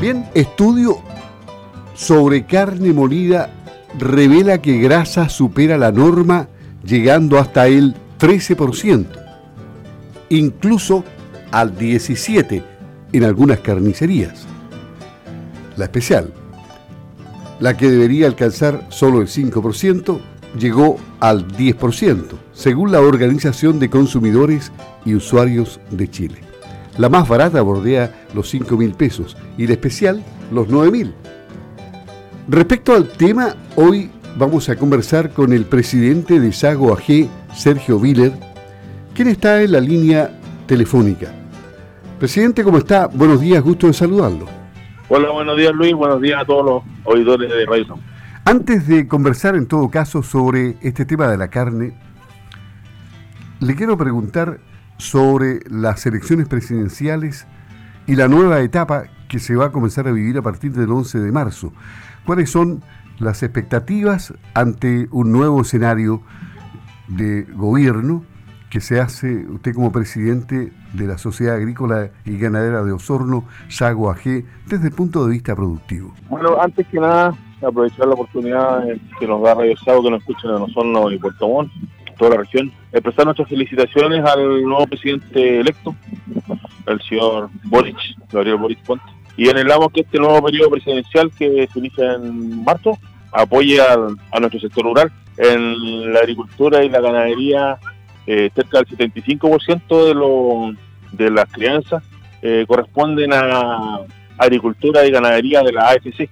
Bien, estudio sobre carne molida revela que grasa supera la norma llegando hasta el 13%, incluso al 17% en algunas carnicerías. La especial, la que debería alcanzar solo el 5%, llegó al 10%, según la Organización de Consumidores y Usuarios de Chile. La más barata bordea los 5 mil pesos y la especial los 9 mil. Respecto al tema, hoy vamos a conversar con el presidente de Sago AG, Sergio Viller, quien está en la línea telefónica. Presidente, ¿cómo está? Buenos días, gusto de saludarlo. Hola, buenos días Luis, buenos días a todos los oidores de Radio. Antes de conversar en todo caso sobre este tema de la carne, le quiero preguntar sobre las elecciones presidenciales y la nueva etapa que se va a comenzar a vivir a partir del 11 de marzo. ¿Cuáles son las expectativas ante un nuevo escenario de gobierno que se hace usted como presidente de la Sociedad Agrícola y Ganadera de Osorno, Sago AG, desde el punto de vista productivo? Bueno, antes que nada, aprovechar la oportunidad que nos da Radio Sago, que nos escuchen en Osorno y Puerto Montt, toda la región, expresar nuestras felicitaciones al nuevo presidente electo, el señor Boric, Gabriel Boric Ponte. Y anhelamos que este nuevo periodo presidencial que se inicia en marzo apoye a nuestro sector rural en la agricultura y la ganadería. Eh, cerca del 75% de, lo, de las crianzas eh, corresponden a agricultura y ganadería de la AFC,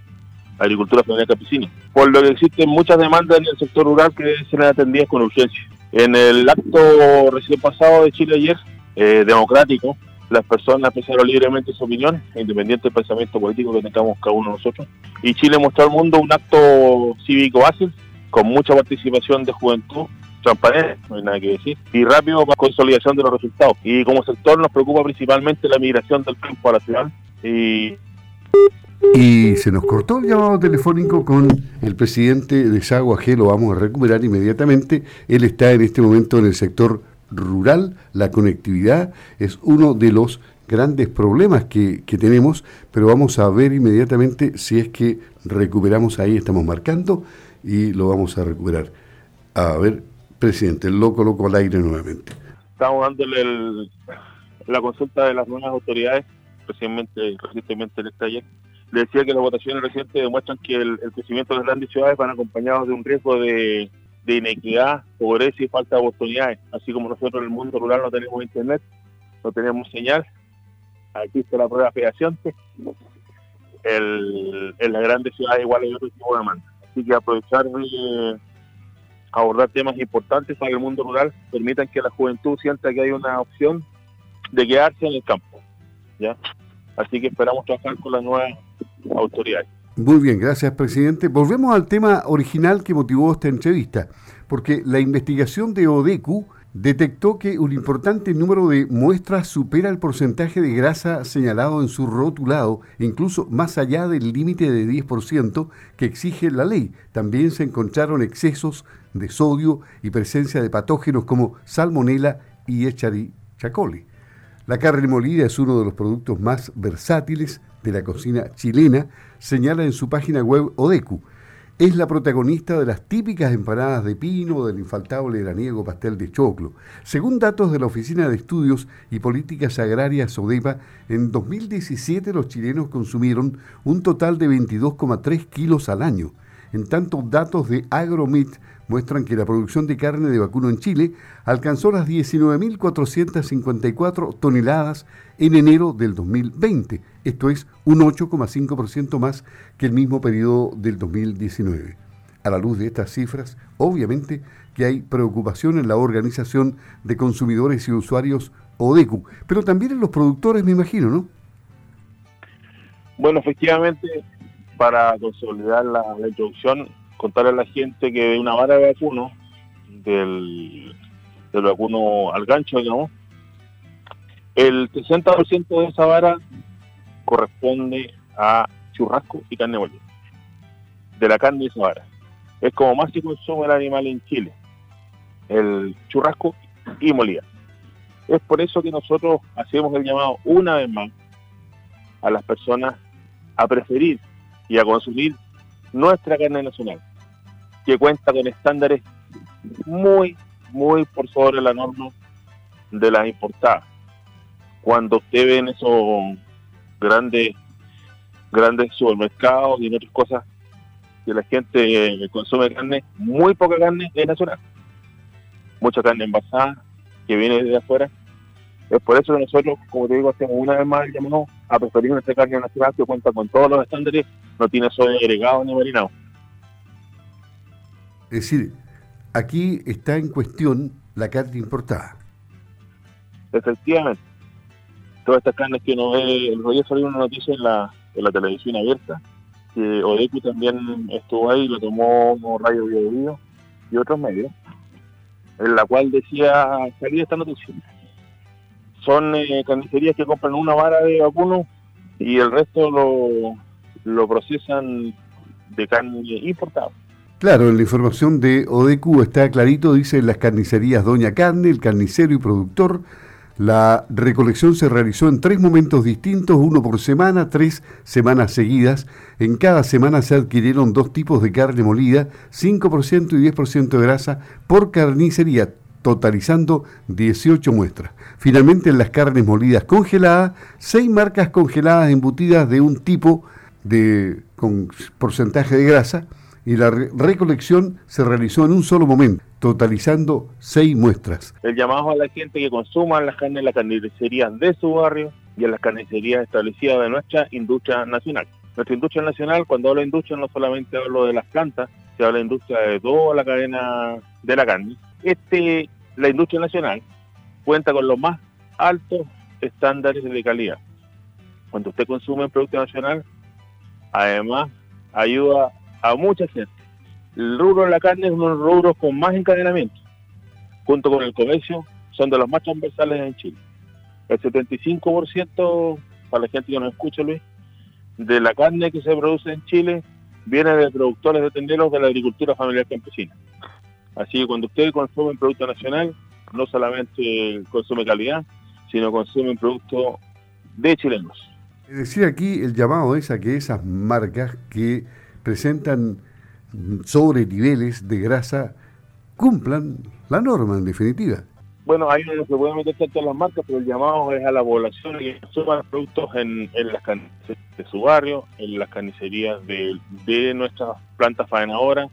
Agricultura Familiar Campesina, por lo que existen muchas demandas en el sector rural que se han atendidas con urgencia. En el acto recién pasado de Chile ayer, eh, democrático, las personas expresaron libremente sus opiniones, independiente del pensamiento político que tengamos cada uno de nosotros. Y Chile mostró al mundo un acto cívico ágil, con mucha participación de juventud, transparente, no hay nada que decir, y rápido para consolidación de los resultados. Y como sector nos preocupa principalmente la migración del campo a la ciudad y y se nos cortó el llamado telefónico con el presidente de Sagua G, lo vamos a recuperar inmediatamente. Él está en este momento en el sector rural, la conectividad es uno de los grandes problemas que, tenemos, pero vamos a ver inmediatamente si es que recuperamos ahí, estamos marcando y lo vamos a recuperar. A ver, presidente, lo coloco al aire nuevamente. Estamos dándole la consulta de las nuevas autoridades, recientemente, recientemente el ayer le decía que las votaciones recientes demuestran que el, crecimiento de las grandes ciudades van acompañados de un riesgo de, inequidad, pobreza y falta de oportunidades. Así como nosotros en el mundo rural no tenemos internet, no tenemos señal, aquí está la prueba fehaciente. El, en las grandes ciudades igual hay otro tipo de demanda. Así que aprovechar abordar temas importantes para el mundo rural permitan que la juventud sienta que hay una opción de quedarse en el campo. ¿Ya? Así que esperamos trabajar con las nuevas autoridades. Muy bien, gracias presidente. Volvemos al tema original que motivó esta entrevista, porque la investigación de ODECU detectó que un importante número de muestras supera el porcentaje de grasa señalado en su rotulado, incluso más allá del límite de 10% que exige la ley. También se encontraron excesos de sodio y presencia de patógenos como salmonella y echarichacoli. La carne molida es uno de los productos más versátiles de la cocina chilena, señala en su página web Odecu. Es la protagonista de las típicas empanadas de pino, del infaltable graniego pastel de choclo. Según datos de la Oficina de Estudios y Políticas Agrarias ODEPA, en 2017 los chilenos consumieron un total de 22,3 kilos al año. En tanto, datos de AgroMeat muestran que la producción de carne de vacuno en Chile alcanzó las 19.454 toneladas en enero del 2020. Esto es un 8,5% más que el mismo periodo del 2019. A la luz de estas cifras, obviamente que hay preocupación en la Organización de Consumidores y Usuarios ODECU, pero también en los productores, me imagino, ¿no? Bueno, efectivamente, para consolidar la, introducción, contarle a la gente que de una vara de vacuno, del, del vacuno al gancho, digamos, el 60% de esa vara corresponde a churrasco y carne molida. De la carne de esa vara. Es como más se consume el animal en Chile. El churrasco y molida. Es por eso que nosotros hacemos el llamado una vez más a las personas a preferir y a consumir nuestra carne nacional, que cuenta con estándares muy, muy por sobre la norma de las importadas. Cuando usted ve en esos grandes, grandes supermercados y en otras cosas que la gente consume carne, muy poca carne es nacional. Mucha carne envasada que viene de afuera. Es por eso que nosotros, como te digo, hacemos una vez más el llamado a preferir nuestra carne nacional que cuenta con todos los estándares, no tiene sodio agregado ni marinado. Es decir, aquí está en cuestión la carne importada. Efectivamente. Todas estas carnes que uno ve, el rollo salió una noticia en la, en la televisión abierta, que Odecu también estuvo ahí, lo tomó Radio Bio, y otros medios, en la cual decía, salía esta noticia. Son eh, carnicerías que compran una vara de vacuno y el resto lo, lo procesan de carne importada. Claro, en la información de ODQ está clarito, dice las carnicerías Doña Carne, el carnicero y productor. La recolección se realizó en tres momentos distintos, uno por semana, tres semanas seguidas. En cada semana se adquirieron dos tipos de carne molida, 5% y 10% de grasa por carnicería, totalizando 18 muestras. Finalmente, en las carnes molidas congeladas, seis marcas congeladas embutidas de un tipo de con porcentaje de grasa y la recolección se realizó en un solo momento, totalizando seis muestras. El llamado a la gente que consuma las carnes en las carnicerías de su barrio y en las carnicerías establecidas de nuestra industria nacional. Nuestra industria nacional, cuando hablo de industria, no solamente hablo de las plantas, se habla de industria de toda la cadena de la carne. Este, la industria nacional cuenta con los más altos estándares de calidad. Cuando usted consume un producto nacional, además ayuda a mucha gente. El rubro de la carne es uno de los rubros con más encadenamiento, junto con el comercio, son de los más transversales en Chile. El 75%, para la gente que nos escucha, Luis, de la carne que se produce en Chile viene de productores de tenderos de la agricultura familiar campesina. Así que cuando usted consume un producto nacional, no solamente consume calidad, sino consume un producto de chilenos. Es decir, aquí el llamado es a que esas marcas que presentan sobre niveles de grasa cumplan la norma en definitiva. Bueno, ahí no se puede meter tanto las marcas, pero el llamado es a la población que consuman productos en, las carnicerías de su barrio, en las carnicerías de, de nuestras plantas faenadoras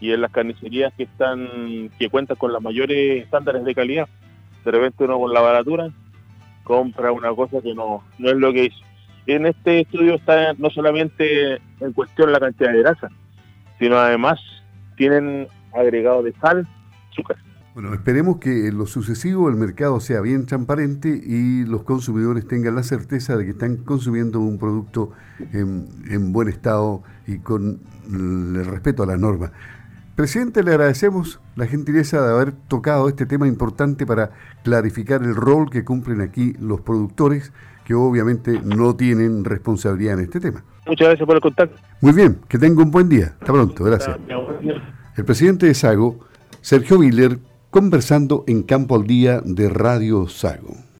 y en las carnicerías que están que cuentan con los mayores estándares de calidad. De repente uno con la baratura compra una cosa que no, no es lo que es en este estudio está no solamente en cuestión la cantidad de grasa, sino además tienen agregado de sal, azúcar. Bueno, esperemos que en lo sucesivo el mercado sea bien transparente y los consumidores tengan la certeza de que están consumiendo un producto en, en buen estado y con el respeto a la norma. Presidente, le agradecemos la gentileza de haber tocado este tema importante para clarificar el rol que cumplen aquí los productores que obviamente no tienen responsabilidad en este tema. Muchas gracias por el contacto. Muy bien, que tenga un buen día. Hasta pronto, gracias. El presidente de Sago, Sergio Viller, conversando en Campo al Día de Radio Sago.